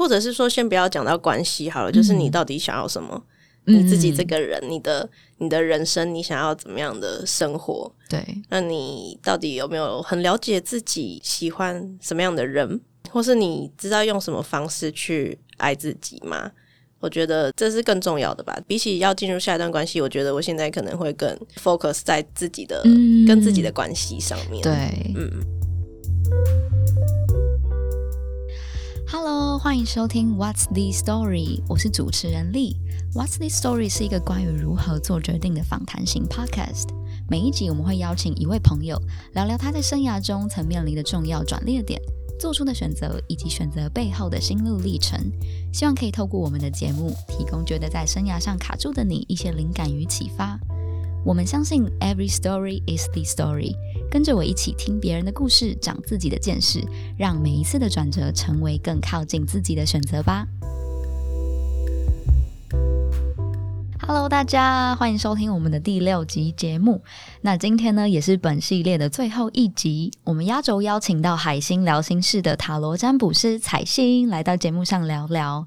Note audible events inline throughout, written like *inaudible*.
或者是说先不要讲到关系好了，就是你到底想要什么？嗯、你自己这个人，你的你的人生，你想要怎么样的生活？对，那你到底有没有很了解自己喜欢什么样的人，或是你知道用什么方式去爱自己吗？我觉得这是更重要的吧。比起要进入下一段关系，我觉得我现在可能会更 focus 在自己的、嗯、跟自己的关系上面。对，嗯。Hello，欢迎收听 What's the Story，我是主持人丽。What's the Story 是一个关于如何做决定的访谈型 podcast。每一集我们会邀请一位朋友，聊聊他在生涯中曾面临的重要转捩点。做出的选择以及选择背后的心路历程，希望可以透过我们的节目，提供觉得在生涯上卡住的你一些灵感与启发。我们相信 Every story is the story，跟着我一起听别人的故事，长自己的见识，让每一次的转折成为更靠近自己的选择吧。Hello，大家欢迎收听我们的第六集节目。那今天呢，也是本系列的最后一集。我们压轴邀请到海星疗心室的塔罗占卜师采星来到节目上聊聊。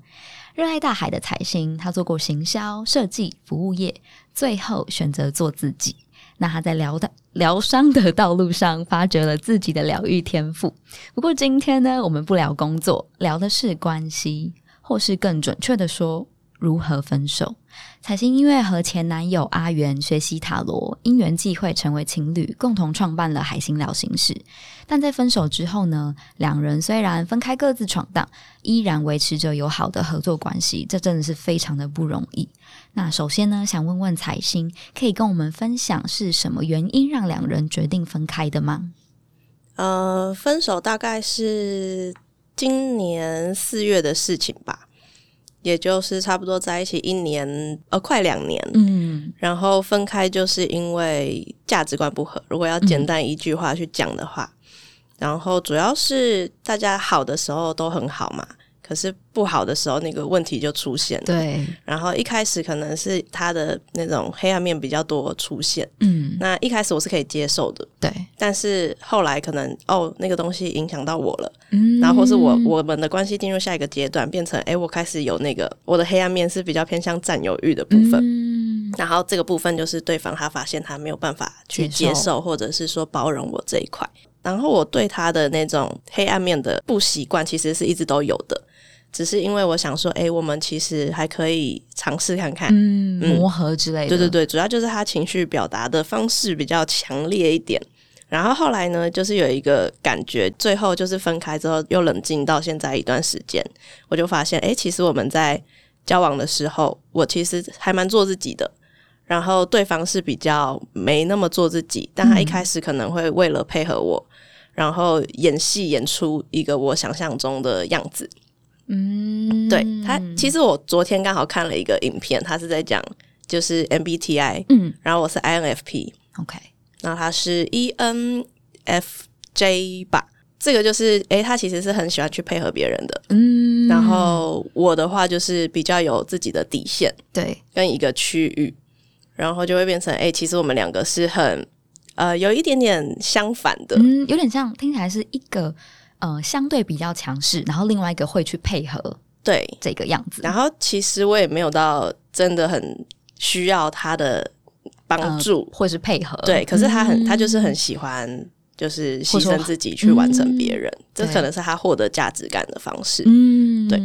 热爱大海的彩星，他做过行销、设计、服务业，最后选择做自己。那他在疗的疗伤的道路上，发掘了自己的疗愈天赋。不过今天呢，我们不聊工作，聊的是关系，或是更准确的说，如何分手？彩星因为和前男友阿元学习塔罗，因缘际会成为情侣，共同创办了海星疗心室。但在分手之后呢，两人虽然分开各自闯荡，依然维持着友好的合作关系。这真的是非常的不容易。那首先呢，想问问彩星，可以跟我们分享是什么原因让两人决定分开的吗？呃，分手大概是今年四月的事情吧。也就是差不多在一起一年，呃，快两年，嗯，然后分开就是因为价值观不合。如果要简单一句话去讲的话，嗯，然后主要是大家好的时候都很好嘛。可是不好的时候，那个问题就出现了。对，然后一开始可能是他的那种黑暗面比较多出现。嗯，那一开始我是可以接受的。对，但是后来可能哦，那个东西影响到我了。嗯，然后或是我我们的关系进入下一个阶段，变成哎，我开始有那个我的黑暗面是比较偏向占有欲的部分。嗯，然后这个部分就是对方他发现他没有办法去接受，接受或者是说包容我这一块。然后我对他的那种黑暗面的不习惯，其实是一直都有的。只是因为我想说，哎、欸，我们其实还可以尝试看看，嗯，磨合之类的。对对对，主要就是他情绪表达的方式比较强烈一点。然后后来呢，就是有一个感觉，最后就是分开之后又冷静到现在一段时间，我就发现，哎、欸，其实我们在交往的时候，我其实还蛮做自己的。然后对方是比较没那么做自己，但他一开始可能会为了配合我，嗯、然后演戏演出一个我想象中的样子。嗯，对他，其实我昨天刚好看了一个影片，他是在讲就是 MBTI，嗯，然后我是 INFP，OK，然后他是 ENFJ 吧，这个就是，诶，他其实是很喜欢去配合别人的，嗯，然后我的话就是比较有自己的底线，对，跟一个区域，然后就会变成，诶，其实我们两个是很，呃，有一点点相反的，嗯，有点像，听起来是一个。呃，相对比较强势，然后另外一个会去配合，对这个样子。然后其实我也没有到真的很需要他的帮助，呃、或是配合。对，可是他很，嗯、他就是很喜欢，就是牺牲自己去完成别人，嗯、这可能是他获得价值感的方式。嗯，对。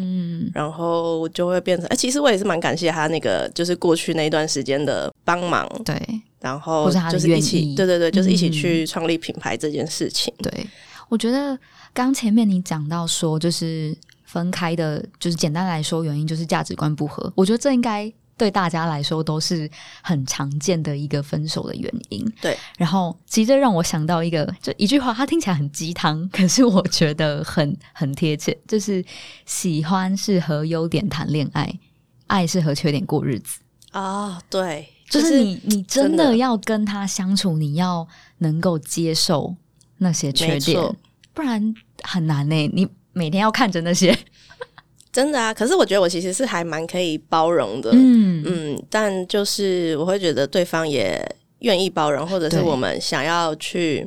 然后就会变成，哎、欸，其实我也是蛮感谢他那个，就是过去那一段时间的帮忙。对，然后就是一起，对对对，就是一起去创立品牌这件事情。嗯、对，我觉得。刚前面你讲到说，就是分开的，就是简单来说，原因就是价值观不合。我觉得这应该对大家来说都是很常见的一个分手的原因。对，然后其实这让我想到一个，就一句话，它听起来很鸡汤，可是我觉得很很贴切，就是喜欢是和优点谈恋爱，爱是和缺点过日子。啊、哦，对，就是你你真的要跟他相处，你要能够接受那些缺点。不然很难呢。你每天要看着那些，*laughs* 真的啊。可是我觉得我其实是还蛮可以包容的，嗯嗯。但就是我会觉得对方也愿意包容，或者是我们想要去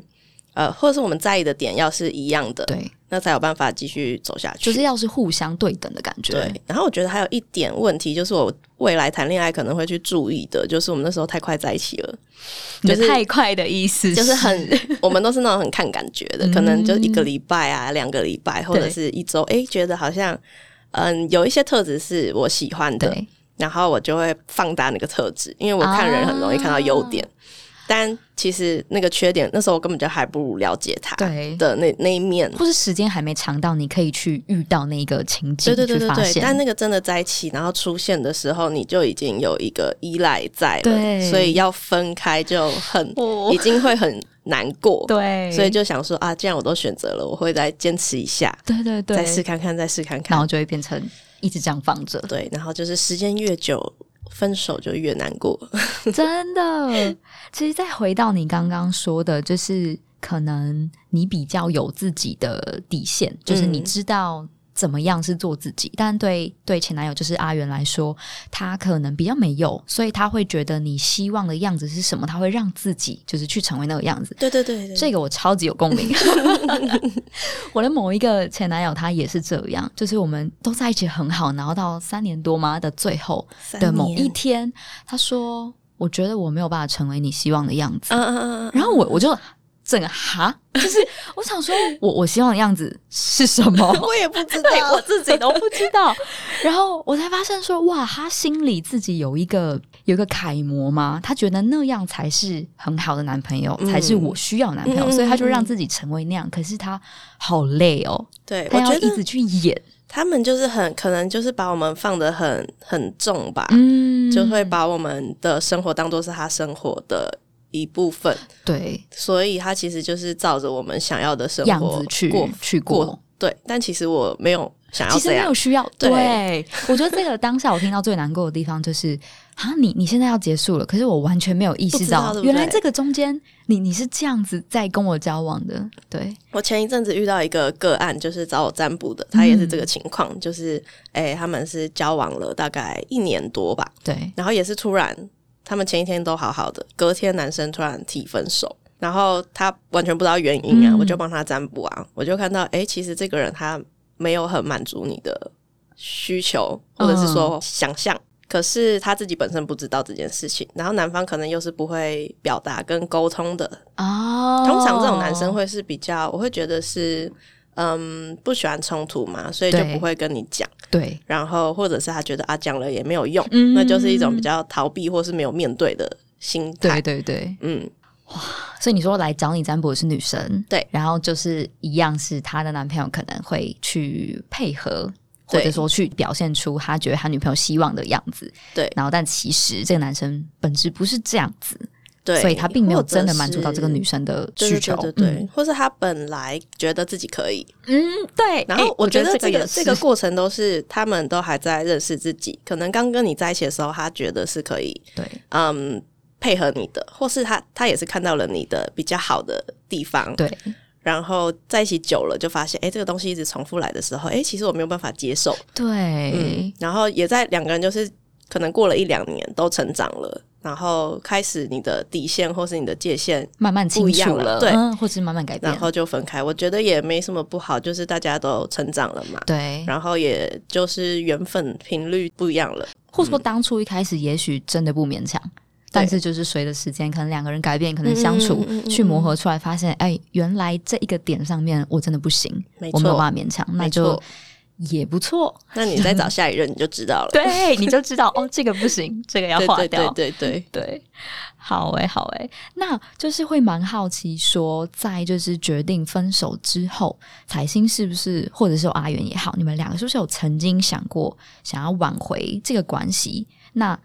呃，或者是我们在意的点要是一样的，对。那才有办法继续走下去。就是要是互相对等的感觉。对，然后我觉得还有一点问题，就是我未来谈恋爱可能会去注意的，就是我们那时候太快在一起了。就是太快的意思，就是很，*laughs* 我们都是那种很看感觉的，可能就一个礼拜啊，两个礼拜或者是一周，哎，觉得好像，嗯，有一些特质是我喜欢的，然后我就会放大那个特质，因为我看人很容易看到优点。但其实那个缺点，那时候我根本就还不如了解他的那那一面，或是时间还没长到你可以去遇到那个情景，对对对对对。对，但那个真的在一起，然后出现的时候，你就已经有一个依赖在了，对，所以要分开就很、哦、已经会很难过，对，所以就想说啊，既然我都选择了，我会再坚持一下，对对对，再试看看，再试看看，然后就会变成一直这样放着，对，然后就是时间越久。分手就越难过，*laughs* *laughs* 真的。其实再回到你刚刚说的，就是可能你比较有自己的底线，就是你知道。怎么样是做自己？但对对前男友就是阿元来说，他可能比较没有，所以他会觉得你希望的样子是什么，他会让自己就是去成为那个样子。对对对，对，这个我超级有共鸣。*laughs* *laughs* 我的某一个前男友他也是这样，就是我们都在一起很好，然后到三年多嘛的最后的某一天，他说：“我觉得我没有办法成为你希望的样子。”嗯嗯嗯嗯，然后我我就。整个哈，就是我想说我，我我希望的样子是什么？*laughs* 我也不知道，*laughs* 我自己都不知道。然后我才发现说，哇，他心里自己有一个有一个楷模吗？他觉得那样才是很好的男朋友，嗯、才是我需要男朋友，嗯、所以他就让自己成为那样。可是他好累哦，对，他要一直去演。他们就是很可能就是把我们放得很很重吧，嗯，就会把我们的生活当做是他生活的。一部分对，所以他其实就是照着我们想要的生活去过去过，对。但其实我没有想要，其实没有需要。对，对我觉得这个当下我听到最难过的地方就是 *laughs* 啊，你你现在要结束了，可是我完全没有意识到，原来这个中间你你是这样子在跟我交往的。对，我前一阵子遇到一个个案，就是找我占卜的，他也是这个情况，嗯、就是哎、欸，他们是交往了大概一年多吧，对，然后也是突然。他们前一天都好好的，隔天男生突然提分手，然后他完全不知道原因啊，嗯、我就帮他占卜啊，我就看到，哎，其实这个人他没有很满足你的需求，或者是说想象，嗯、可是他自己本身不知道这件事情，然后男方可能又是不会表达跟沟通的。哦，通常这种男生会是比较，我会觉得是。嗯，不喜欢冲突嘛，所以就不会跟你讲。对，然后或者是他觉得啊，讲了也没有用，嗯，那就是一种比较逃避或是没有面对的心态。对对对，嗯，哇，所以你说来找你占卜的是女生，对，然后就是一样是她的男朋友可能会去配合，或者说去表现出他觉得他女朋友希望的样子，对，然后但其实这个男生本质不是这样子。对，所以他并没有真的满足到这个女生的需求，对，对，对，对，或是他本来觉得自己可以，嗯，对。然后我觉得这个这个过程都是他们都还在认识自己，可能刚跟你在一起的时候，他觉得是可以，对，嗯，配合你的，或是他他也是看到了你的比较好的地方，对。然后在一起久了，就发现，哎，这个东西一直重复来的时候，哎，其实我没有办法接受，对。嗯，然后也在两个人就是可能过了一两年，都成长了。然后开始你的底线或是你的界限慢慢清楚了，对，嗯，或是慢慢改变，然后就分开。我觉得也没什么不好，就是大家都成长了嘛，对。然后也就是缘分频率不一样了，或者说当初一开始也许真的不勉强，嗯、但是就是随着时间，可能两个人改变，可能相处、嗯、去磨合出来，发现哎，原来这一个点上面我真的不行，没错，我没有办法勉强，那就。也不错，那你再找下一任你就知道了。对，你就知道哦，这个不行，*laughs* 这个要划掉。对对对对对，对，好诶，好诶，那就是会蛮好奇说，在就是决定分手之后，彩星是不是，或者是阿元也好，你们两个是不是有曾经想过想要挽回这个关系？那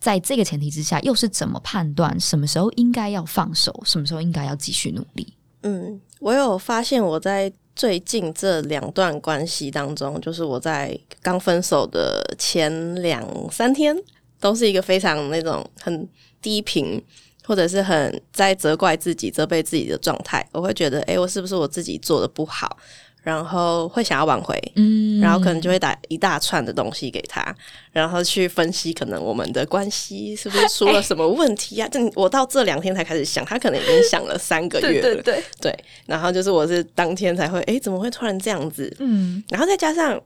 在这个前提之下，又是怎么判断什么时候应该要放手，什么时候应该要继续努力？嗯，我有发现我在。最近这两段关系当中，就是我在刚分手的前两三天，都是一个非常那种很低频，或者是很在责怪自己、责备自己的状态。我会觉得，诶，我是不是我自己做的不好？然后会想要挽回，嗯，然后可能就会打一大串的东西给他，然后去分析可能我们的关系是不是出了什么问题啊？这、欸、我到这两天才开始想，他可能已经想了三个月了，对对对，对，然后就是我是当天才会，哎，怎么会突然这样子？嗯，然后再加上，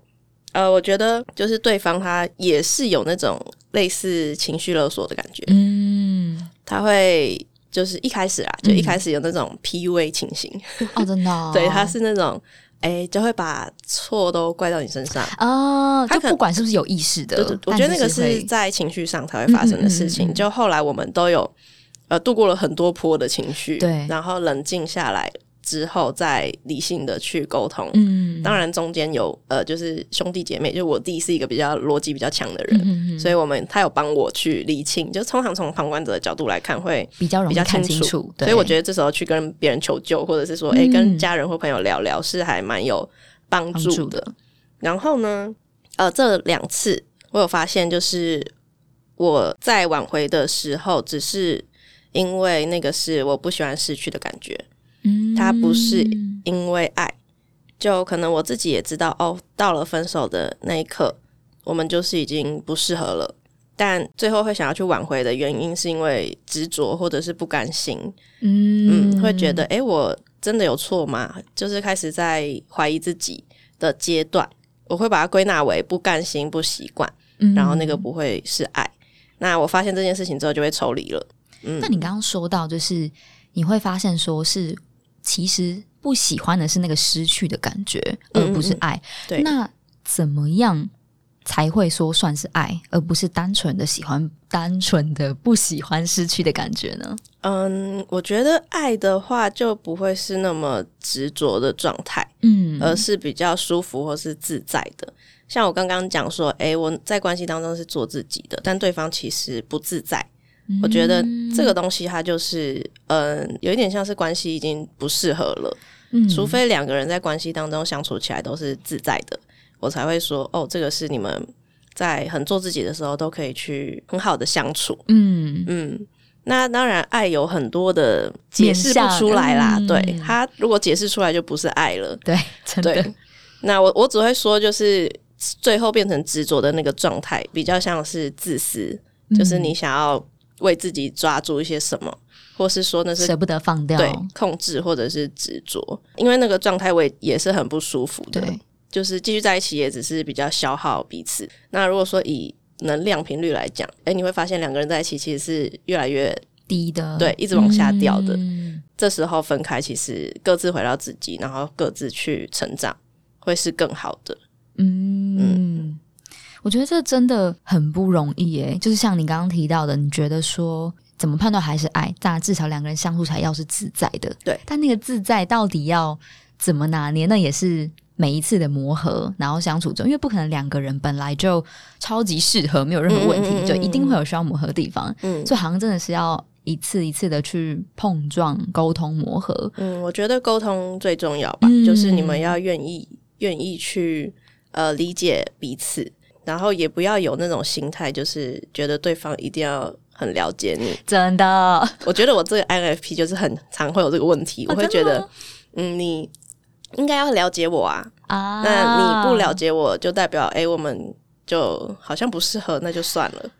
呃，我觉得就是对方他也是有那种类似情绪勒索的感觉，嗯，他会就是一开始啊，就一开始有那种 PUA 情形，哦，真的、哦，*laughs* 对，他是那种。哎，就会把错都怪到你身上哦。他不管是不是有意识的，我觉得那个是在情绪上才会发生的事情。嗯嗯嗯嗯、就后来我们都有呃度过了很多波的情绪，对，然后冷静下来。之后再理性的去沟通，嗯，当然中间有呃，就是兄弟姐妹，就我弟是一个比较逻辑比较强的人，所以我们他有帮我去理清，就通常从旁观者的角度来看会比较容易看清楚，清楚，所以我觉得这时候去跟别人求救，或者是说，哎、嗯，跟家人或朋友聊聊，是还蛮有帮助，助的。然后呢，呃，这两次我有发现，就是我在挽回的时候，只是因为那个是我不喜欢失去的感觉。他不是因为爱，就可能我自己也知道哦。到了分手的那一刻，我们就是已经不适合了。但最后会想要去挽回的原因，是因为执着或者是不甘心。嗯，嗯，会觉得诶，我真的有错吗？就是开始在怀疑自己的阶段。我会把它归纳为不甘心、不习惯，然后那个不会是爱。那我发现这件事情之后，就会抽离了。嗯，那你刚刚说到，就是你会发现说是。其实不喜欢的是那个失去的感觉，而不是爱。对，那怎么样才会说算是爱，而不是单纯的喜欢、单纯的不喜欢失去的感觉呢？嗯，我觉得爱的话就不会是那么执着的状态，嗯，而是比较舒服或是自在的。像我刚刚讲说，诶，我在关系当中是做自己的，但对方其实不自在。我觉得这个东西它就是，嗯，有一点像是关系已经不适合了。嗯，除非两个人在关系当中相处起来都是自在的，我才会说，哦，这个是你们在很做自己的时候都可以去很好的相处。嗯嗯，那当然，爱有很多的解释不出来啦。嗯、对，他如果解释出来就不是爱了。对，真的。对，那我我只会说，就是最后变成执着的那个状态，比较像是自私，就是你想要。为自己抓住一些什么，或是说那是舍不得放掉，对，控制或者是执着，因为那个状态我也也是很不舒服的。就是继续在一起也只是比较消耗彼此。那如果说以能量频率来讲，哎，你会发现两个人在一起其实是越来越低的，对，一直往下掉的。嗯，这时候分开，其实各自回到自己，然后各自去成长，会是更好的。嗯。嗯我觉得这真的很不容易耶，就是像你刚刚提到的，你觉得说怎么判断还是爱？但至少两个人相处起来要是自在的，对。但那个自在到底要怎么拿捏？那也是每一次的磨合，然后相处中，因为不可能两个人本来就超级适合，没有任何问题，嗯嗯嗯嗯，就一定会有需要磨合的地方。嗯，所以好像真的是要一次一次的去碰撞、沟通、磨合。嗯，我觉得沟通最重要吧，嗯、就是你们要愿意愿意去呃理解彼此。然后也不要有那种心态，就是觉得对方一定要很了解你。真的，*laughs* 我觉得我这个 INFP 就是很常会有这个问题。我会觉得，嗯，你应该要了解我啊。啊，那你不了解我，就代表哎，我们就好像不适合，那就算了。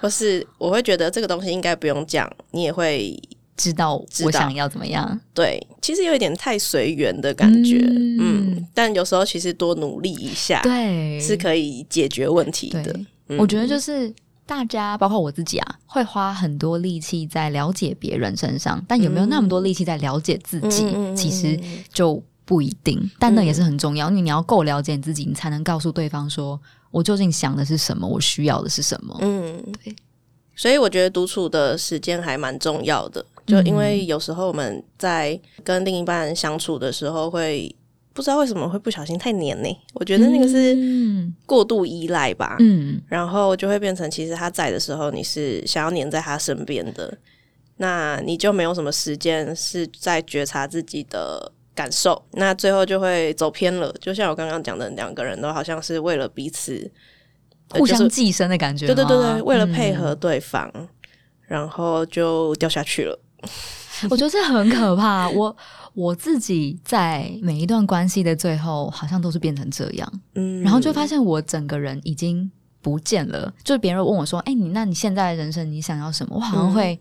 或是我会觉得这个东西应该不用讲，你也会。知道我想要怎么样？对，其实有一点太随缘的感觉，嗯，嗯，但有时候其实多努力一下，对，是可以解决问题的。嗯，我觉得就是大家，包括我自己啊，会花很多力气在了解别人身上，但有没有那么多力气在了解自己？嗯，其实就不一定。但那也是很重要，因为你要够了解你自己，你才能告诉对方说，我究竟想的是什么，我需要的是什么。嗯，对。所以我觉得独处的时间还蛮重要的。就因为有时候我们在跟另一半相处的时候，会不知道为什么会不小心太黏呢？我觉得那个是过度依赖吧。嗯，然后就会变成，其实他在的时候，你是想要黏在他身边的，那你就没有什么时间是在觉察自己的感受，那最后就会走偏了。就像我刚刚讲的，两个人都好像是为了彼此互相寄生的感觉，对对对对，为了配合对方，然后就掉下去了。*laughs* 我觉得这很可怕。我我自己在每一段关系的最后，好像都是变成这样，嗯，然后就发现我整个人已经不见了。就是别人问我说：“哎，你那你现在的人生你想要什么？”我好像会。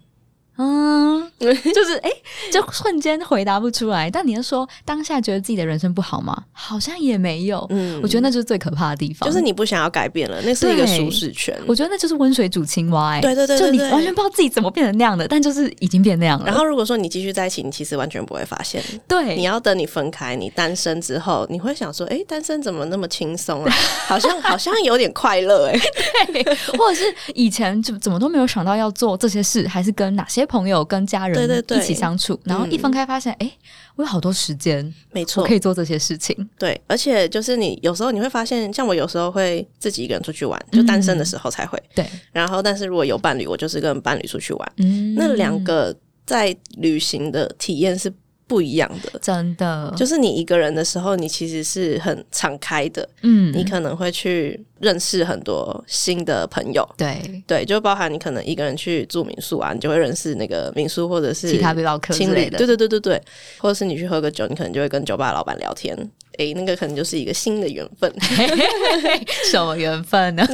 嗯嗯，*laughs* 就是哎、欸，就瞬间回答不出来。但你要说当下觉得自己的人生不好吗？好像也没有。嗯，我觉得那就是最可怕的地方，就是你不想要改变了，那是一个舒适圈。我觉得那就是温水煮青蛙、欸。对对对，对，对，就你完全不知道自己怎么变成那样的，但就是已经变那样了。然后如果说你继续在一起，你其实完全不会发现。对，你要等你分开，你单身之后，你会想说，哎、欸，单身怎么那么轻松啊？*laughs* 好像好像有点快乐哎、欸。对，或者是以前就怎么都没有想到要做这些事，还是跟哪些朋友跟家。人一起相处，然后一分开发现，哎、嗯，我有好多时间，没错，可以做这些事情。对，而且就是你有时候你会发现，像我有时候会自己一个人出去玩，就单身的时候才会。对、嗯，然后但是如果有伴侣，我就是跟伴侣出去玩。嗯，那两个在旅行的体验是。不一样的，真的，就是你一个人的时候，你其实是很敞开的，嗯，你可能会去认识很多新的朋友，对。对，就包含你可能一个人去住民宿啊，你就会认识那个民宿或者是其他背包客之类的，对对对对对，或者是你去喝个酒，你可能就会跟酒吧老板聊天。哎、欸，那个可能就是一个新的缘分，*laughs* 什么缘分呢？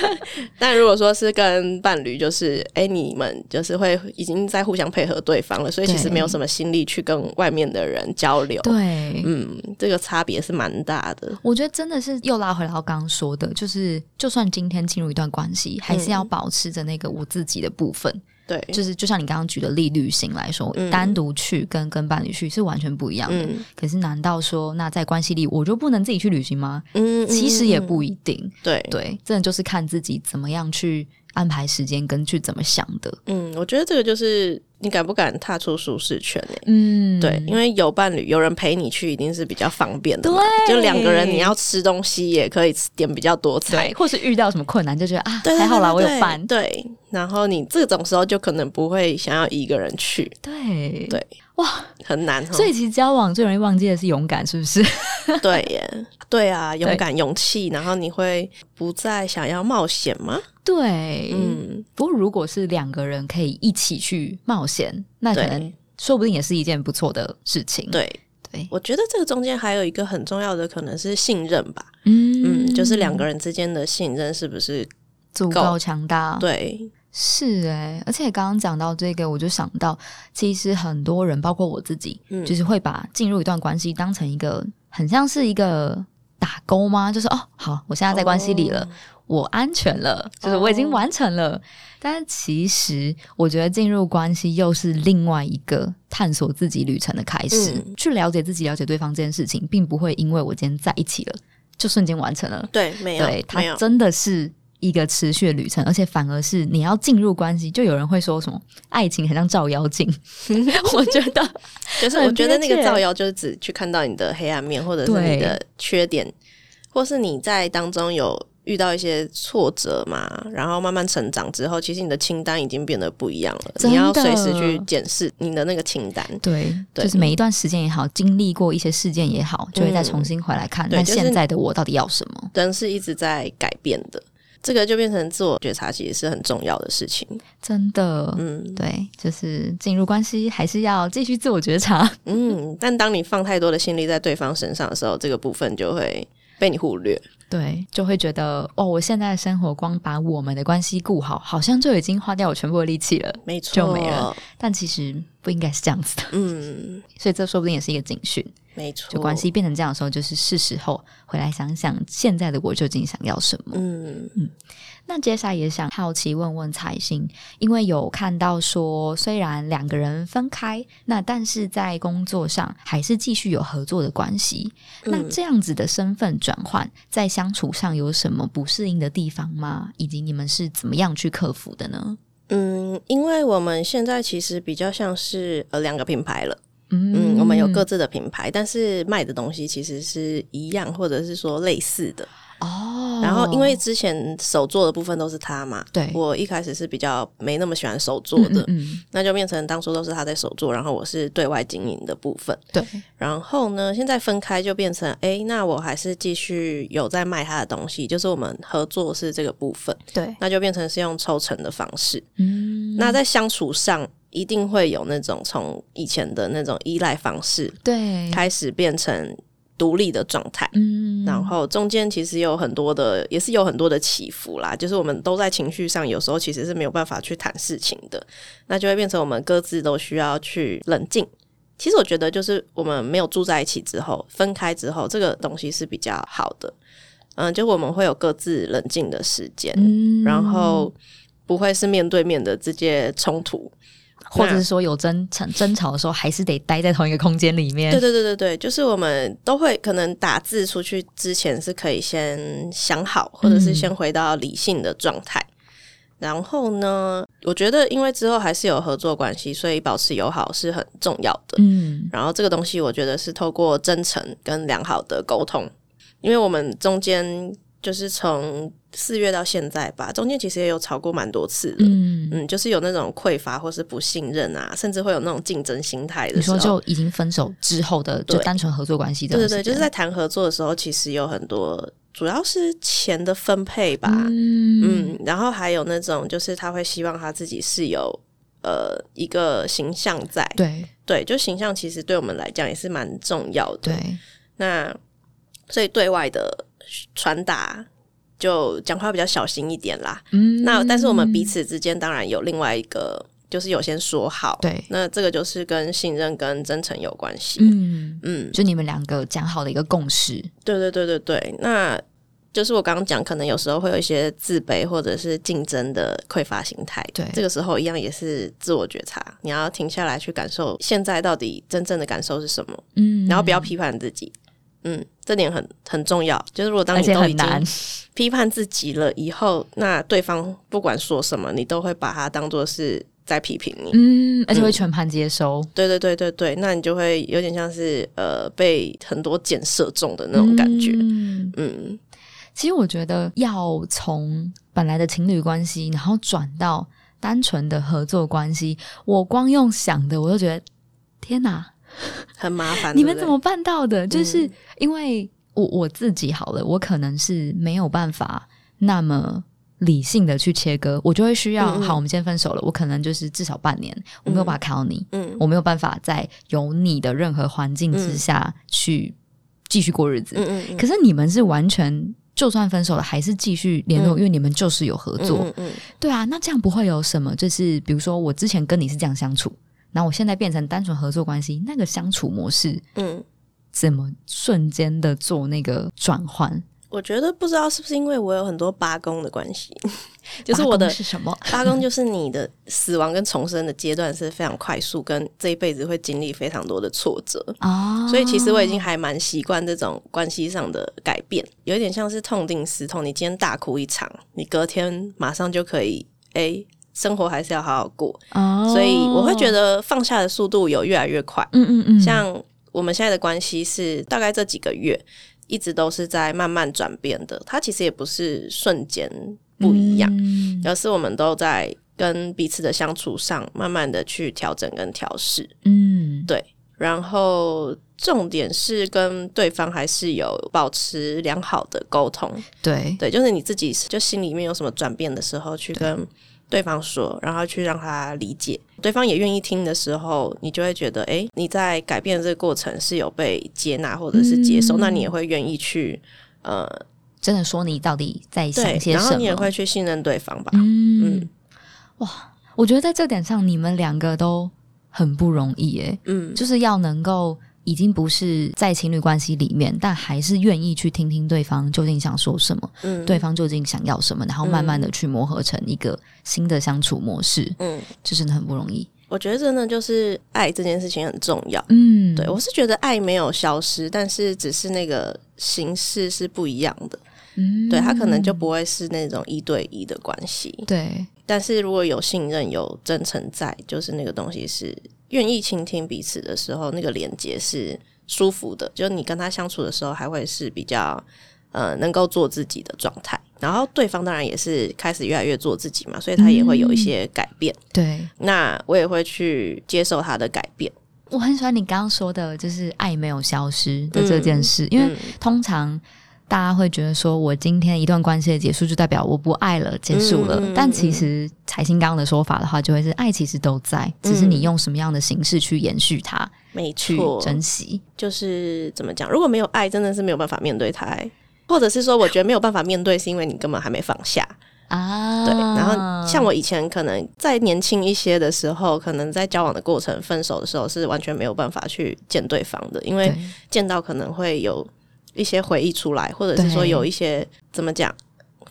*laughs* 但如果说是跟伴侣，就是哎、欸，你们就是会已经在互相配合对方了，所以其实没有什么心力去跟外面的人交流。对，嗯，这个差别是蛮大的。我觉得真的是又拉回来我刚刚说的，就是就算今天进入一段关系，还是要保持着那个我自己的部分。对，就是就像你刚刚举的例旅行来说，嗯、单独去跟跟伴侣去是完全不一样的。嗯、可是难道说那在关系里我就不能自己去旅行吗？嗯，其实也不一定。对对，真的就是看自己怎么样去安排时间，跟去怎么想的。嗯，我觉得这个就是。你敢不敢踏出舒适圈呢？嗯，对，因为有伴侣，有人陪你去，一定是比较方便的嘛。对，就两个人，你要吃东西也可以点比较多菜，或是遇到什么困难，就觉得啊，还好啦，我有伴。对，然后你这种时候就可能不会想要一个人去。对对，哇，很难。所以其实交往最容易忘记的是勇敢，是不是？*laughs* 对耶，对啊，勇敢、勇气，然后你会不再想要冒险吗？对，嗯，不过如果是两个人可以一起去冒险，那可能说不定也是一件不错的事情。对，对，我觉得这个中间还有一个很重要的，可能是信任吧。嗯，嗯，就是两个人之间的信任是不是足够强大？对，是诶、欸，而且刚刚讲到这个，我就想到，其实很多人，包括我自己，嗯，就是会把进入一段关系当成一个很像是一个打勾吗？就是哦，好，我现在在关系里了。哦我安全了，就是我已经完成了。Oh. 但其实，我觉得进入关系又是另外一个探索自己旅程的开始。嗯、去了解自己、了解对方这件事情，并不会因为我今天在一起了，就瞬间完成了。对，没有，对，它真的是一个持续的旅程，而且反而是你要进入关系，就有人会说什么爱情很像照妖镜。*laughs* *laughs* 我觉得，*laughs* 就是我觉得那个照妖，就是只去看到你的黑暗面，或者是你的缺点，或是你在当中有。遇到一些挫折嘛，然后慢慢成长之后，其实你的清单已经变得不一样了。你要随时去检视你的那个清单。对，对，就是每一段时间也好，经历过一些事件也好，就会再重新回来看，那、嗯、现在的我到底要什么？人是一直在改变的，这个就变成自我觉察，其实是很重要的事情。真的，嗯，对，就是进入关系还是要继续自我觉察。*laughs* 嗯，但当你放太多的心力在对方身上的时候，这个部分就会被你忽略。对，就会觉得哦，我现在的生活光把我们的关系顾好，好像就已经花掉我全部的力气了，没错，就没了。但其实不应该是这样子的，嗯，*laughs* 所以这说不定也是一个警讯，没错。就关系变成这样的时候，就是是时候回来想想，现在的我究竟想要什么，嗯嗯。那接下来也想好奇问问彩星，因为有看到说，虽然两个人分开，那但是在工作上还是继续有合作的关系。嗯、那这样子的身份转换，在相处上有什么不适应的地方吗？以及你们是怎么样去克服的呢？嗯，因为我们现在其实比较像是呃两个品牌了，嗯，嗯，我们有各自的品牌，但是卖的东西其实是一样，或者是说类似的。哦，然后因为之前手做的部分都是他嘛，对，我一开始是比较没那么喜欢手做的，嗯，嗯，嗯，那就变成当初都是他在手做，然后我是对外经营的部分，对。然后呢，现在分开就变成，哎，那我还是继续有在卖他的东西，就是我们合作是这个部分，对，那就变成是用抽成的方式，嗯，那在相处上。一定会有那种从以前的那种依赖方式，对，开始变成独立的状态，嗯，然后中间其实有很多的，也是有很多的起伏啦，就是我们都在情绪上，有时候其实是没有办法去谈事情的，那就会变成我们各自都需要去冷静。其实我觉得，就是我们没有住在一起之后，分开之后，这个东西是比较好的，嗯，就我们会有各自冷静的时间，嗯，然后不会是面对面的直接冲突。或者是说有争吵争吵的时候，还是得待在同一个空间里面。对对对对对，就是我们都会可能打字出去之前是可以先想好，或者是先回到理性的状态。嗯、然后呢，我觉得因为之后还是有合作关系，所以保持友好是很重要的。嗯，然后这个东西我觉得是透过真诚跟良好的沟通，因为我们中间。就是从四月到现在吧，中间其实也有吵过蛮多次的。嗯嗯，就是有那种匮乏或是不信任啊，甚至会有那种竞争心态的时候。你说就已经分手之后的，就单纯合作关系的。对对对，就是在谈合作的时候，其实有很多，主要是钱的分配吧。嗯嗯，然后还有那种，就是他会希望他自己是有呃一个形象在。对对，就形象其实对我们来讲也是蛮重要的。对，那所以对外的。传达就讲话比较小心一点啦。嗯，那但是我们彼此之间当然有另外一个，就是有先说好。对，那这个就是跟信任跟真诚有关系。嗯嗯，就你们两个讲好的一个共识。对对对对对，那就是我刚刚讲，可能有时候会有一些自卑或者是竞争的匮乏心态。对，这个时候一样也是自我觉察，你要停下来去感受现在到底真正的感受是什么。嗯，然后不要批判自己。嗯，这点很很重要。就是如果当你都已经批判自己了以后，那对方不管说什么，你都会把它当做是在批评你。嗯，而且会全盘接收。嗯。对对对对对，那你就会有点像是呃被很多箭射中的那种感觉。嗯嗯，其实我觉得要从本来的情侣关系，然后转到单纯的合作关系，我光用想的，我就觉得天哪！*laughs* 很麻烦，你们怎么办到的？就是因为我我自己好了，我可能是没有办法那么理性的去切割，我就会需要，嗯嗯。好，我们先分手了，我可能就是至少半年，我没有办法看到你，嗯，我没有办法在有你的任何环境之下去继续过日子，嗯嗯嗯。可是你们是完全就算分手了，还是继续联络，嗯、因为你们就是有合作，嗯。对啊，那这样不会有什么，就是比如说我之前跟你是这样相处。那我现在变成单纯合作关系，那个相处模式，嗯，怎么瞬间的做那个转换？我觉得不知道是不是因为我有很多八宫的关系，*laughs* 就是我的是什么八宫，就是你的死亡跟重生的阶段是非常快速，跟这一辈子会经历非常多的挫折哦，所以其实我已经还蛮习惯这种关系上的改变，有一点像是痛定思痛。你今天大哭一场，你隔天马上就可以诶。生活还是要好好过，oh. 所以我会觉得放下的速度有越来越快。嗯嗯嗯，像我们现在的关系是大概这几个月一直都是在慢慢转变的，它其实也不是瞬间不一样，嗯、而是我们都在跟彼此的相处上慢慢的去调整跟调试。嗯，对。然后重点是跟对方还是有保持良好的沟通。对对，就是你自己就心里面有什么转变的时候去跟。对方说，然后去让他理解，对方也愿意听的时候，你就会觉得，哎，你在改变这个过程是有被接纳或者是接受，嗯、那你也会愿意去，呃，真的说你到底在想些什么，然后你也会去信任对方吧。嗯，嗯哇，我觉得在这点上，你们两个都很不容易，诶，嗯，就是要能够。已经不是在情侣关系里面，但还是愿意去听听对方究竟想说什么，嗯，对方究竟想要什么，然后慢慢的去磨合成一个新的相处模式，嗯，就真的很不容易。我觉得真的就是爱这件事情很重要，嗯，对，我是觉得爱没有消失，但是只是那个形式是不一样的，嗯，对，他可能就不会是那种一对一的关系，对，但是如果有信任、有真诚在，就是那个东西是。愿意倾听彼此的时候，那个连接是舒服的。就你跟他相处的时候，还会是比较呃能够做自己的状态。然后对方当然也是开始越来越做自己嘛，所以他也会有一些改变。嗯、对，那我也会去接受他的改变。我很喜欢你刚刚说的，就是爱没有消失的这件事，嗯、因为通常大家会觉得说，我今天一段关系的结束就代表我不爱了，结束了。嗯、但其实财星刚刚的说法的话，就会是爱其实都在，只是你用什么样的形式去延续它，没错，去珍惜。就是怎么讲，如果没有爱，真的是没有办法面对它，或者是说，我觉得没有办法面对，是因为你根本还没放下啊。对，然后像我以前可能再年轻一些的时候，可能在交往的过程、分手的时候，是完全没有办法去见对方的，因为见到可能会有。一些回忆出来，或者是说有一些怎么讲，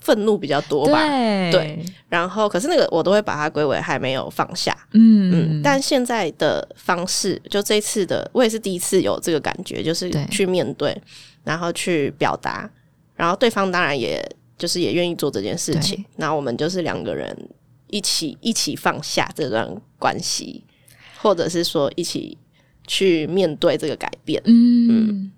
愤怒比较多吧。对，对，然后可是那个我都会把它归为还没有放下。嗯嗯。但现在的方式，就这次的，我也是第一次有这个感觉，就是去面对，对然后去表达，然后对方当然也就是也愿意做这件事情。那我们就是两个人一起一起放下这段关系，或者是说一起去面对这个改变。嗯。嗯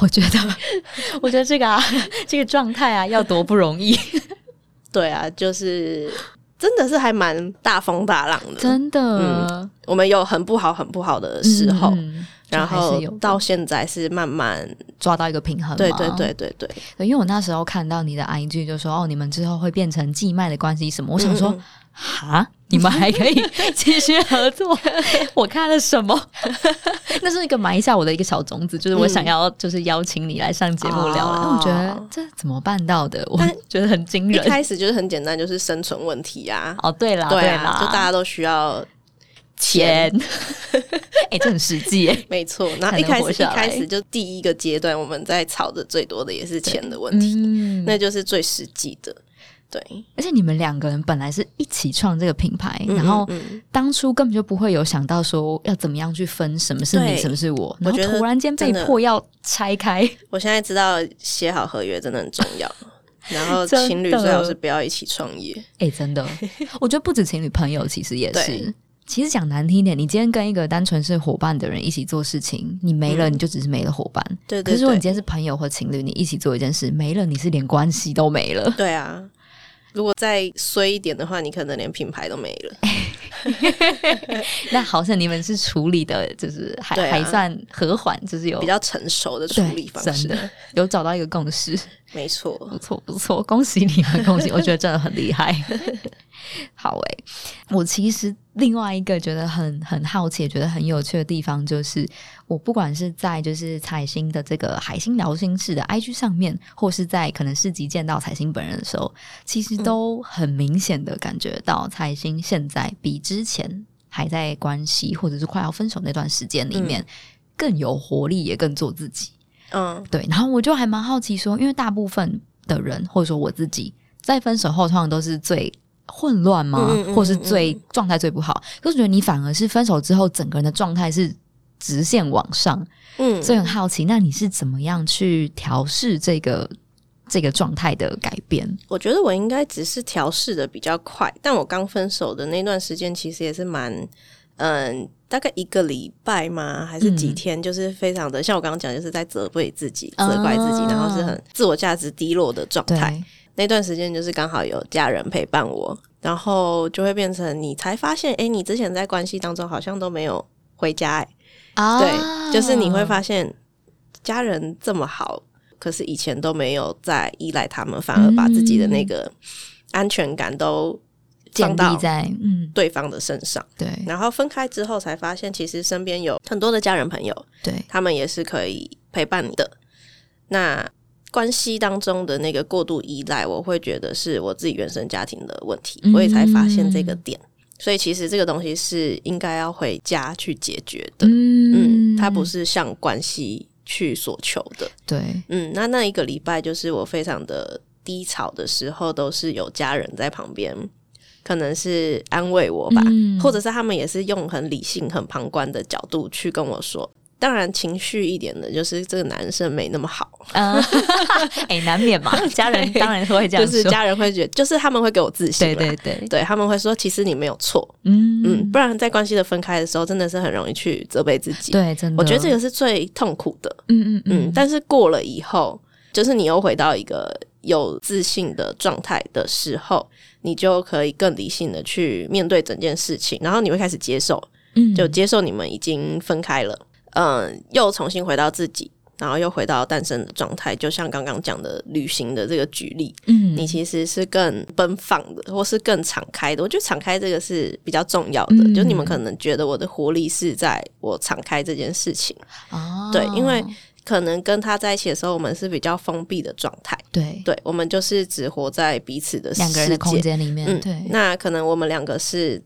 我觉得，*laughs* 我觉得这个啊，这个状态啊，要多不容易。*laughs* 对啊，就是真的是还蛮大风大浪的，真的。嗯，我们有很不好、很不好的时候，嗯，然后到现在是慢慢抓到一个平衡。对对对对对。因为我那时候看到你的 IG 就说哦，你们之后会变成寄卖的关系什么，我想说。嗯哈，你们还可以 *laughs* 继续合作？*laughs* 我看了什么？*laughs* 那是一个埋下我的一个小种子，就是我想要，就是邀请你来上节目聊。那、嗯、我觉得这怎么办到的？我觉得很惊人。一开始就是很简单，就是生存问题啊。哦，对啦，对啦，就大家都需要钱。哎、欸，这很实际哎，没错。然后一开始一开始就第一个阶段，我们在吵的最多的也是钱的问题，嗯、那就是最实际的。对，而且你们两个人本来是一起创这个品牌，嗯嗯嗯，然后当初根本就不会有想到说要怎么样去分什么是你，什么是我，然后突然间被迫要拆开。*laughs* 我现在知道写好合约真的很重要，*laughs* 然后情侣最好是不要一起创业。哎、欸，真的，*laughs* 我觉得不止情侣，朋友其实也是。其实讲难听一点，你今天跟一个单纯是伙伴的人一起做事情，你没了，你就只是没了伙伴。可是如果你今天是朋友或情侣，你一起做一件事，没了，你是连关系都没了。对啊。如果再衰一点的话，你可能连品牌都没了。*laughs* 那好像你们是处理的，就是还、啊、还算和缓，就是有比较成熟的处理方式，真的有找到一个共识。没错，不错不错，恭喜你们，恭喜！我觉得真的很厉害。*laughs* 好诶、欸，我其实另外一个觉得很很好奇，觉得很有趣的地方，就是我不管是在就是彩星的这个海星聊心室的 IG 上面，或是在可能市集见到彩星本人的时候，其实都很明显的感觉到彩星现在比之前还在关系或者是快要分手那段时间里面更有活力，也更做自己。嗯，对，然后我就还蛮好奇说，因为大部分的人或者说我自己在分手后，通常都是最混乱吗？嗯嗯嗯嗯，或是最状态最不好？可是觉得你反而是分手之后，整个人的状态是直线往上。嗯，所以很好奇，那你是怎么样去调试这个这个状态的改变？我觉得我应该只是调试的比较快，但我刚分手的那段时间，其实也是蛮。嗯，大概一个礼拜吗？还是几天？嗯、就是非常的，像我刚刚讲，就是在责备自己、责怪自己，然后是很自我价值低落的状态。那段时间就是刚好有家人陪伴我，然后就会变成你才发现，哎，你之前在关系当中好像都没有回家，哎、啊，对，就是你会发现家人这么好，可是以前都没有在依赖他们，反而把自己的那个安全感都。建立在嗯对方的身上，对，然后分开之后才发现，其实身边有很多的家人朋友，对，他们也是可以陪伴你的。那关系当中的那个过度依赖，我会觉得是我自己原生家庭的问题，嗯、我也才发现这个点。所以其实这个东西是应该要回家去解决的，嗯，嗯，它不是向关系去所求的，对，嗯，那那一个礼拜就是我非常的低潮的时候，都是有家人在旁边。可能是安慰我吧，嗯，或者是他们也是用很理性、很旁观的角度去跟我说。当然，情绪一点的，就是这个男生没那么好。嗯，*laughs* 哎，难免嘛，家人当然会这样说，就是家人会觉得，就是他们会给我自信，对对对，对他们会说，其实你没有错，嗯。嗯，不然在关系的分开的时候，真的是很容易去责备自己。对，真的，我觉得这个是最痛苦的。嗯嗯嗯，嗯，但是过了以后，就是你又回到一个有自信的状态的时候。你就可以更理性的去面对整件事情，然后你会开始接受，嗯，就接受你们已经分开了，嗯，又重新回到自己，然后又回到诞生的状态，就像刚刚讲的旅行的这个举例，嗯，你其实是更奔放的，或是更敞开的。我觉得敞开这个是比较重要的，嗯、就你们可能觉得我的活力是在我敞开这件事情，哦，对，因为可能跟他在一起的时候，我们是比较封闭的状态，对，对，我们就是只活在彼此的两个人的空间里面，嗯，对。那可能我们两个是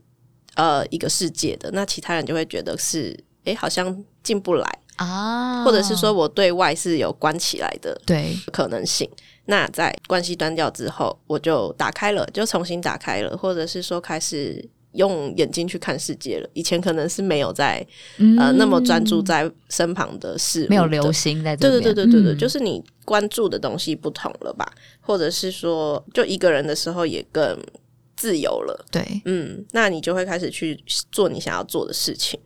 呃一个世界的，那其他人就会觉得是，哎，好像进不来。啊，或者是说我对外是有关起来的，对可能性。那在关系断掉之后，我就打开了，就重新打开了，或者是说开始用眼睛去看世界了。以前可能是没有在、嗯、呃那么专注在身旁的事物，没有留心在这。对对对对对对，嗯、就是你关注的东西不同了吧？或者是说，就一个人的时候也更自由了。对，嗯，那你就会开始去做你想要做的事情。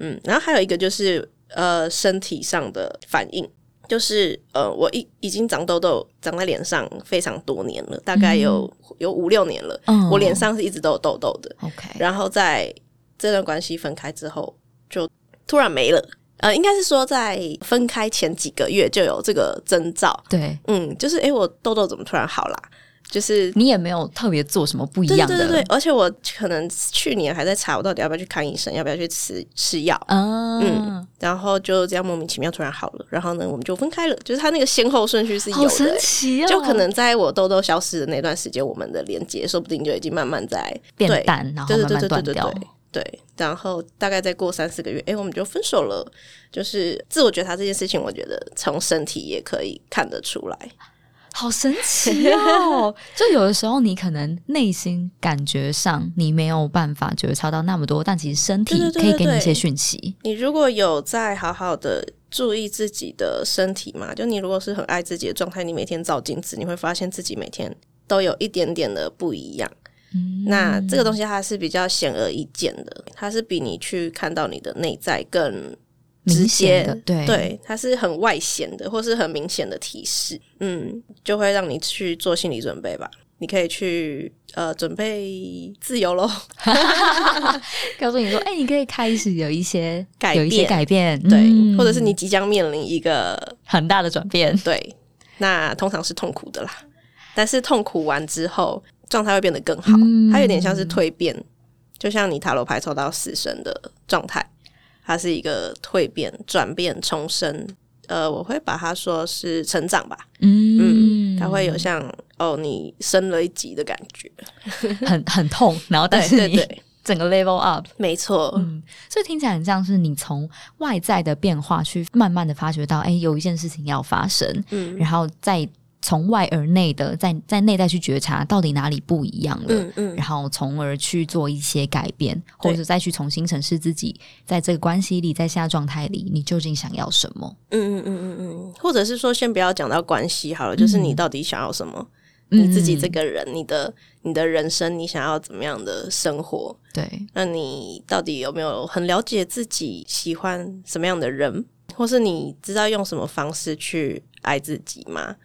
嗯，然后还有一个就是。呃，身体上的反应就是，呃，我已已经长痘痘，长在脸上非常多年了，大概有、嗯、有五六年了。嗯，我脸上是一直都有痘痘的。OK，然后在这段关系分开之后，就突然没了。呃，应该是说在分开前几个月就有这个征兆。对，嗯，就是，诶，我痘痘怎么突然好啦？就是你也没有特别做什么不一样的，对对对对，而且我可能去年还在查，我到底要不要去看医生，要不要去吃吃药，啊、嗯，然后就这样莫名其妙突然好了，然后呢，我们就分开了，就是他那个先后顺序是有的、欸，好神奇哦，就可能在我痘痘消失的那段时间，我们的连接说不定就已经慢慢在变淡，然后慢慢断掉，对对对对对对，对，然后大概再过三四个月，哎，我们就分手了，就是自我觉察这件事情，我觉得从身体也可以看得出来。好神奇哦！*laughs* 就有的时候，你可能内心感觉上你没有办法觉察到那么多，但其实身体可以给你一些讯息。对对对对，你如果有在好好的注意自己的身体嘛，就你如果是很爱自己的状态，你每天照镜子，你会发现自己每天都有一点点的不一样。嗯，那这个东西它是比较显而易见的，它是比你去看到你的内在更。直接的，对对，它是很外显的，或是很明显的提示，嗯，就会让你去做心理准备吧。你可以去呃准备自由喽 *laughs* *laughs* 告诉你说，哎、欸，你可以开始有一些改变，有一些改变，对，嗯、或者是你即将面临一个很大的转变，对，那通常是痛苦的啦，但是痛苦完之后，状态会变得更好，嗯、它有点像是蜕变，就像你塔罗牌抽到死神的状态。它是一个蜕变、转变、重生，呃，我会把它说是成长吧。嗯嗯，它会有像哦，你升了一级的感觉，*laughs* 很 *laughs* 很痛，然后但是你 *laughs* 整个 level up，没错。嗯，所以听起来很像是你从外在的变化去慢慢的发觉到，哎，有一件事情要发生，嗯，然后再。从外而内的，在在内在去觉察到底哪里不一样了，嗯嗯，然后从而去做一些改变，或者再去重新审视自己在这个关系里，在现在状态里，你究竟想要什么？嗯嗯嗯嗯嗯，或者是说，先不要讲到关系好了，就是你到底想要什么？嗯、你自己这个人，你的你的人生，你想要怎么样的生活？对，那你到底有没有很了解自己喜欢什么样的人，或是你知道用什么方式去爱自己吗？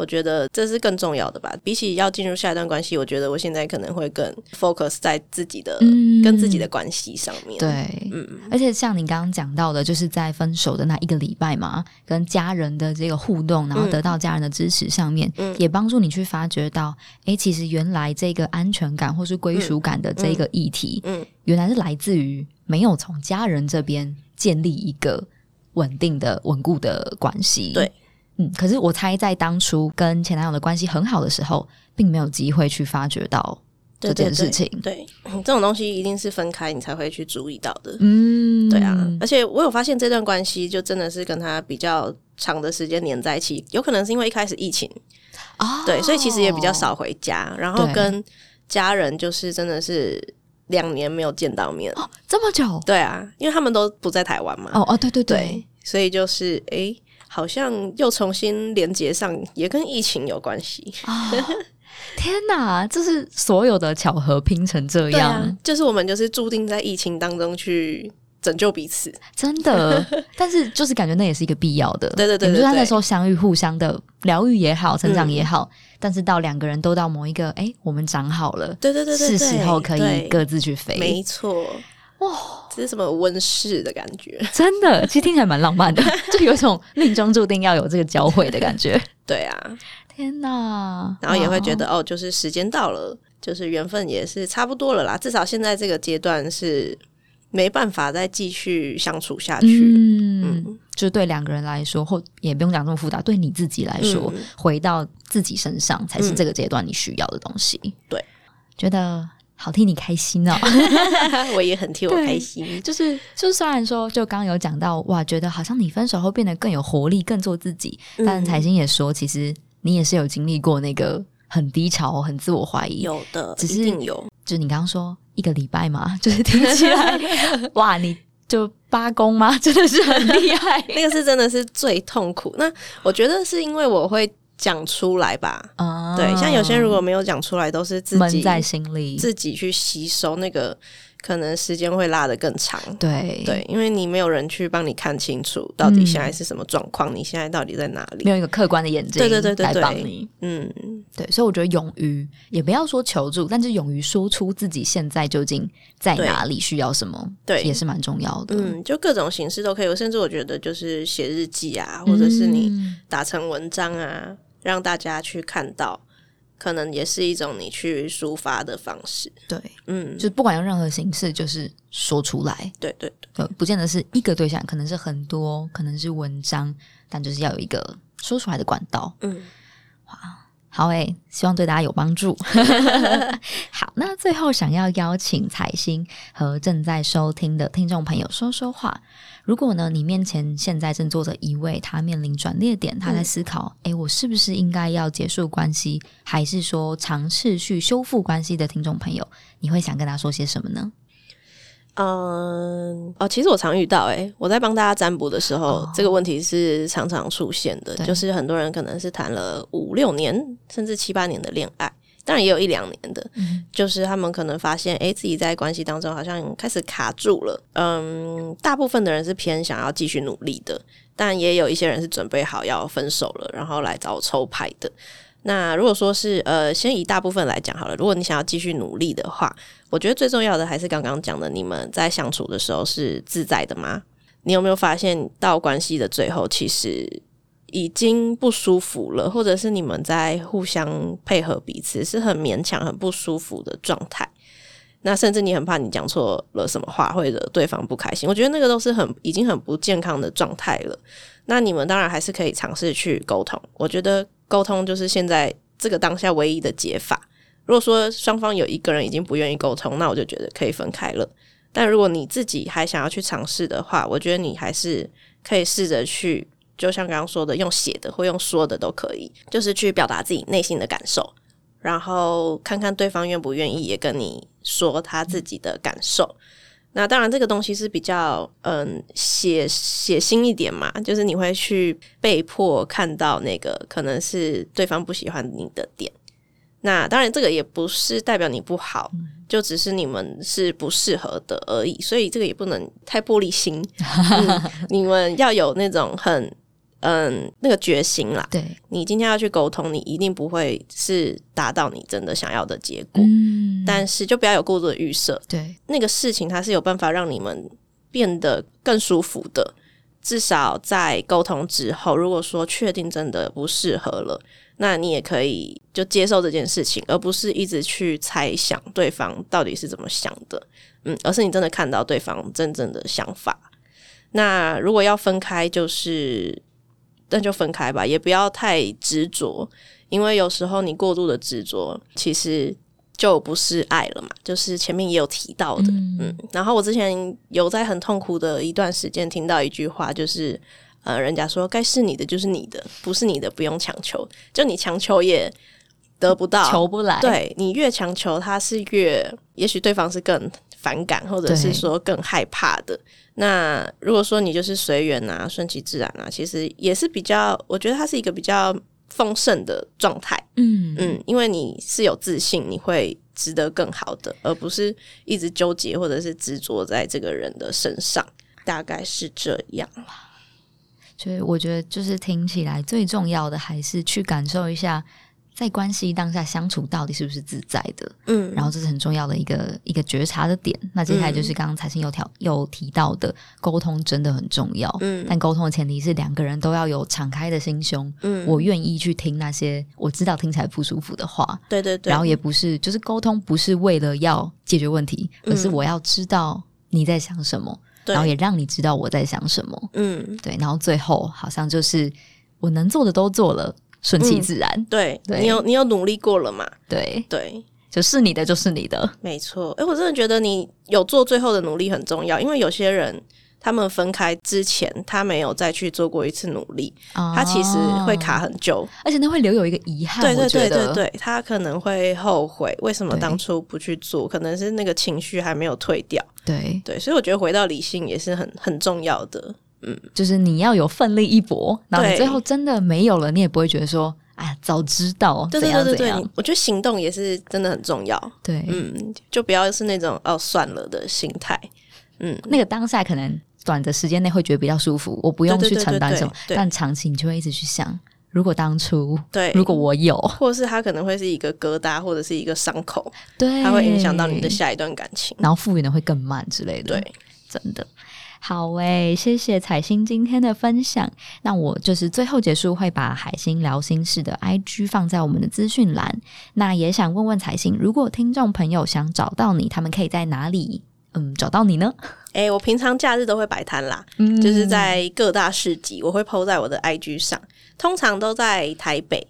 我觉得这是更重要的吧。比起要进入下一段关系，我觉得我现在可能会更 focus 在自己的、嗯、跟自己的关系上面。对，嗯，而且像你刚刚讲到的，就是在分手的那一个礼拜嘛，跟家人的这个互动，然后得到家人的支持上面，嗯、也帮助你去发觉到，哎，其实原来这个安全感或是归属感的这个议题，嗯原来是来自于没有从家人这边建立一个稳定的、稳固的关系。对。嗯，可是我猜在当初跟前男友的关系很好的时候，并没有机会去发觉到这件事情。对，这种东西一定是分开你才会去注意到的。嗯，对啊。而且我有发现这段关系就真的是跟他比较长的时间黏在一起，有可能是因为一开始疫情啊，哦、对，所以其实也比较少回家，然后跟家人就是真的是两年没有见到面哦，这么久？对啊，因为他们都不在台湾嘛。哦哦，对对对，对，所以就是哎。欸好像又重新连接上，也跟疫情有关系。哦，天哪，这是所有的巧合拼成这样。啊，就是我们就是注定在疫情当中去拯救彼此，真的。*laughs* 但是就是感觉那也是一个必要的。对对对，对，就算那时候相遇，互相的疗愈也好，成长也好，嗯、但是到两个人都到某一个，哎，我们长好了，对对对，对，是时候可以各自去飞。没错。哇，这是什么温室的感觉？*laughs* 真的，其实听起来蛮浪漫的，*laughs* 就有一种命中注定要有这个交汇的感觉。对啊，天哪！然后也会觉得哦，就是时间到了，就是缘分也是差不多了啦。至少现在这个阶段是没办法再继续相处下去。嗯，嗯就是对两个人来说，或也不用讲这么复杂，对你自己来说，嗯、回到自己身上才是这个阶段你需要的东西。嗯、对，觉得。好替你开心哦，*laughs* 我也很替我开心。就是，就虽然说，就刚刚有讲到，哇，觉得好像你分手后变得更有活力，更做自己。嗯、但彩星也说，其实你也是有经历过那个很低潮、很自我怀疑。有的，只是一定有。就是你刚刚说一个礼拜嘛，*laughs* 就是听起来，*laughs* 哇，你就八公吗？真的是很厉害。那个是真的是最痛苦。那我觉得是因为我会。讲出来吧，嗯、对，像有些人如果没有讲出来，都是自己闷在心里，自己去吸收那个。可能时间会拉得更长，对。对，因为你没有人去帮你看清楚到底现在是什么状况，嗯、你现在到底在哪里？没有一个客观的眼睛，对对对对，来帮你，嗯，对，所以我觉得勇于也不要说求助，但是勇于说出自己现在究竟在哪里，需要什么，对，也是蛮重要的。嗯，就各种形式都可以，我甚至我觉得就是写日记啊，或者是你打成文章啊，嗯、让大家去看到。可能也是一种你去抒发的方式，对，嗯，就不管用任何形式，就是说出来，对对。对，不见得是一个对象，可能是很多，可能是文章，但就是要有一个说出来的管道，嗯，哇。好诶、欸，希望对大家有帮助。*laughs* 好，那最后想要邀请彩星和正在收听的听众朋友说说话。如果呢，你面前现在正坐着一位他面临转捩点，他在思考：诶、嗯欸，我是不是应该要结束关系，还是说尝试去修复关系的听众朋友，你会想跟他说些什么呢？嗯，哦，其实我常遇到，诶，我在帮大家占卜的时候，哦、这个问题是常常出现的，就是很多人可能是谈了五六年，甚至七八年的恋爱，当然也有一两年的，嗯、就是他们可能发现，诶，自己在关系当中好像开始卡住了。嗯，大部分的人是偏想要继续努力的，但也有一些人是准备好要分手了，然后来找我抽牌的。那如果说是呃，先以大部分来讲好了。如果你想要继续努力的话，我觉得最重要的还是刚刚讲的，你们在相处的时候是自在的吗？你有没有发现到关系的最后，其实已经不舒服了，或者是你们在互相配合彼此是很勉强、很不舒服的状态？那甚至你很怕你讲错了什么话会惹对方不开心。我觉得那个都是很已经很不健康的状态了。那你们当然还是可以尝试去沟通。我觉得。沟通就是现在这个当下唯一的解法。如果说双方有一个人已经不愿意沟通，那我就觉得可以分开了。但如果你自己还想要去尝试的话，我觉得你还是可以试着去，就像刚刚说的，用写的或用说的都可以，就是去表达自己内心的感受，然后看看对方愿不愿意也跟你说他自己的感受。那当然，这个东西是比较嗯血血腥一点嘛，就是你会去被迫看到那个可能是对方不喜欢你的点。那当然，这个也不是代表你不好，就只是你们是不适合的而已。所以这个也不能太玻璃心，嗯、你们要有那种很。嗯，那个决心啦，对，你今天要去沟通，你一定不会是达到你真的想要的结果。嗯，但是就不要有过多的预设。对，那个事情它是有办法让你们变得更舒服的。至少在沟通之后，如果说确定真的不适合了，那你也可以就接受这件事情，而不是一直去猜想对方到底是怎么想的。嗯，而是你真的看到对方真正的想法。那如果要分开，就是。那就分开吧，也不要太执着，因为有时候你过度的执着，其实就不是爱了嘛。就是前面也有提到的，嗯，嗯。然后我之前有在很痛苦的一段时间听到一句话，就是呃，人家说该是你的就是你的，不是你的不用强求。就你强求也得不到，求不来。对，你越强求，他是越，也许对方是更反感，或者是说更害怕的。那如果说你就是随缘啊，顺其自然啊，其实也是比较，我觉得它是一个比较丰盛的状态。嗯嗯，因为你是有自信，你会值得更好的，而不是一直纠结或者是执着在这个人的身上，大概是这样啦。所以我觉得，就是听起来最重要的还是去感受一下在关系当下相处到底是不是自在的？嗯，然后这是很重要的一个一个觉察的点。那接下来就是刚刚财星有条有提到的沟通真的很重要。嗯，但沟通的前提是两个人都要有敞开的心胸。嗯，我愿意去听那些我知道听起来不舒服的话。对对对。然后也不是就是沟通不是为了要解决问题，而是我要知道你在想什么，嗯，然后也让你知道我在想什么。嗯，对。然后最后好像就是我能做的都做了。顺其自然，嗯、对，对你有你有努力过了嘛？对对，就是你的就是你的，没错。哎，我真的觉得你有做最后的努力很重要，因为有些人他们分开之前，他没有再去做过一次努力，哦、他其实会卡很久，而且他会留有一个遗憾。对对对对对，他可能会后悔为什么当初不去做，可能是那个情绪还没有退掉。对对，所以我觉得回到理性也是很很重要的。嗯，就是你要有奋力一搏，然后你最后真的没有了，你也不会觉得说，哎呀，早知道怎样怎样。对对对对，我觉得行动也是真的很重要。对，嗯，就不要是那种哦算了的心态。嗯，那个当下可能短的时间内会觉得比较舒服，我不用去承担什么，但长期你就会一直去想，如果当初，对，如果我有，或是它可能会是一个疙瘩，或者是一个伤口，对，它会影响到你的下一段感情，然后复原的会更慢之类的。对，真的。好诶、欸，谢谢彩星今天的分享。那我就是最后结束，会把海星聊心事的 IG 放在我们的资讯栏。那也想问问彩星，如果听众朋友想找到你，他们可以在哪里嗯找到你呢？哎、欸，我平常假日都会摆摊啦，嗯、就是在各大市集，我会 po 在我的 IG 上，通常都在台北。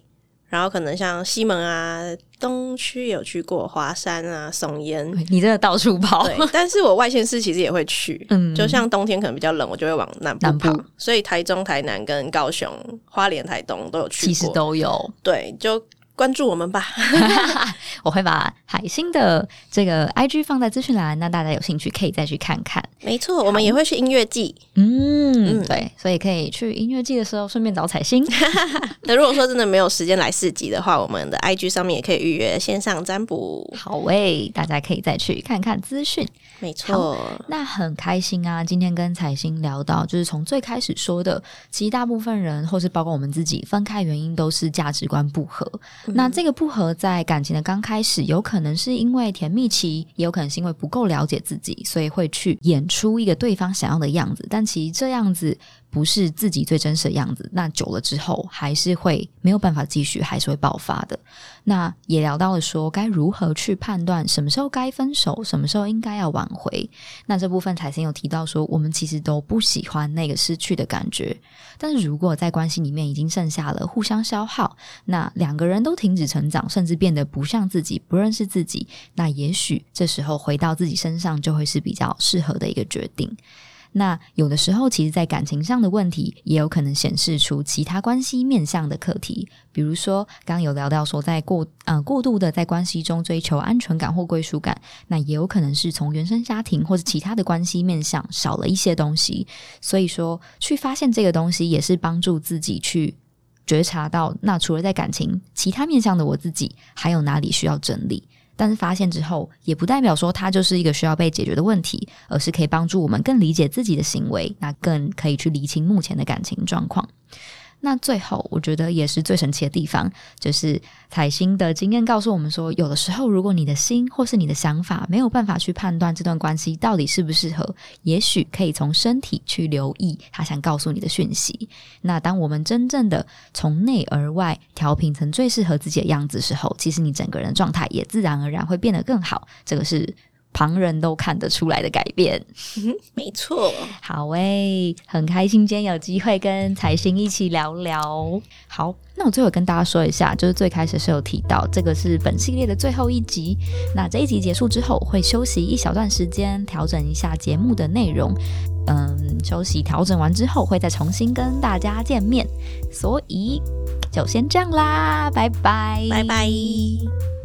然后可能像西门啊、东区有去过，华山啊、松烟，你真的到处跑。对，*laughs* 但是我外县市其实也会去，嗯，就像冬天可能比较冷，我就会往南部跑。部。所以台中、台南跟高雄、花莲、台东都有去过，其实都有。对，就。关注我们吧，*laughs* *laughs* 我会把海星的这个 IG 放在资讯栏，那大家有兴趣可以再去看看。没错，我们也会去音乐季，嗯，嗯对，所以可以去音乐季的时候顺便找彩星。*laughs* 那如果说真的没有时间来市集的话，我们的 IG 上面也可以预约线上占卜。好诶，大家可以再去看看资讯。没错，那很开心啊！今天跟彩星聊到，就是从最开始说的，其实大部分人或是包括我们自己分开原因都是价值观不合。那这个不合在感情的刚开始，有可能是因为甜蜜期，也有可能是因为不够了解自己，所以会去演出一个对方想要的样子。但其实这样子不是自己最真实的样子。那久了之后，还是会没有办法继续，还是会爆发的。那也聊到了说，该如何去判断什么时候该分手，什么时候应该要挽回。那这部分彩星有提到说，我们其实都不喜欢那个失去的感觉。但是如果在关系里面已经剩下了互相消耗，那两个人都停止成长，甚至变得不像自己，不认识自己，那也许这时候回到自己身上就会是比较适合的一个决定。那有的时候，其实，在感情上的问题，也有可能显示出其他关系面向的课题。比如说，刚刚有聊到说，在过呃过度的在关系中追求安全感或归属感，那也有可能是从原生家庭或者其他的关系面向少了一些东西。所以说，去发现这个东西，也是帮助自己去觉察到，那除了在感情其他面向的我自己，还有哪里需要整理。但是发现之后，也不代表说它就是一个需要被解决的问题，而是可以帮助我们更理解自己的行为，那更可以去厘清目前的感情状况。那最后，我觉得也是最神奇的地方，就是彩星的经验告诉我们说，有的时候，如果你的心或是你的想法没有办法去判断这段关系到底适不适合，也许可以从身体去留意他想告诉你的讯息。那当我们真正的从内而外调频成最适合自己的样子时候，其实你整个人的状态也自然而然会变得更好。这个是。旁人都看得出来的改变，嗯、*laughs* 没错。好诶、欸，很开心今天有机会跟彩星一起聊聊。好，那我最后跟大家说一下，就是最开始是有提到这个是本系列的最后一集。那这一集结束之后会休息一小段时间，调整一下节目的内容。嗯，休息调整完之后会再重新跟大家见面。所以就先这样啦，拜拜，拜拜。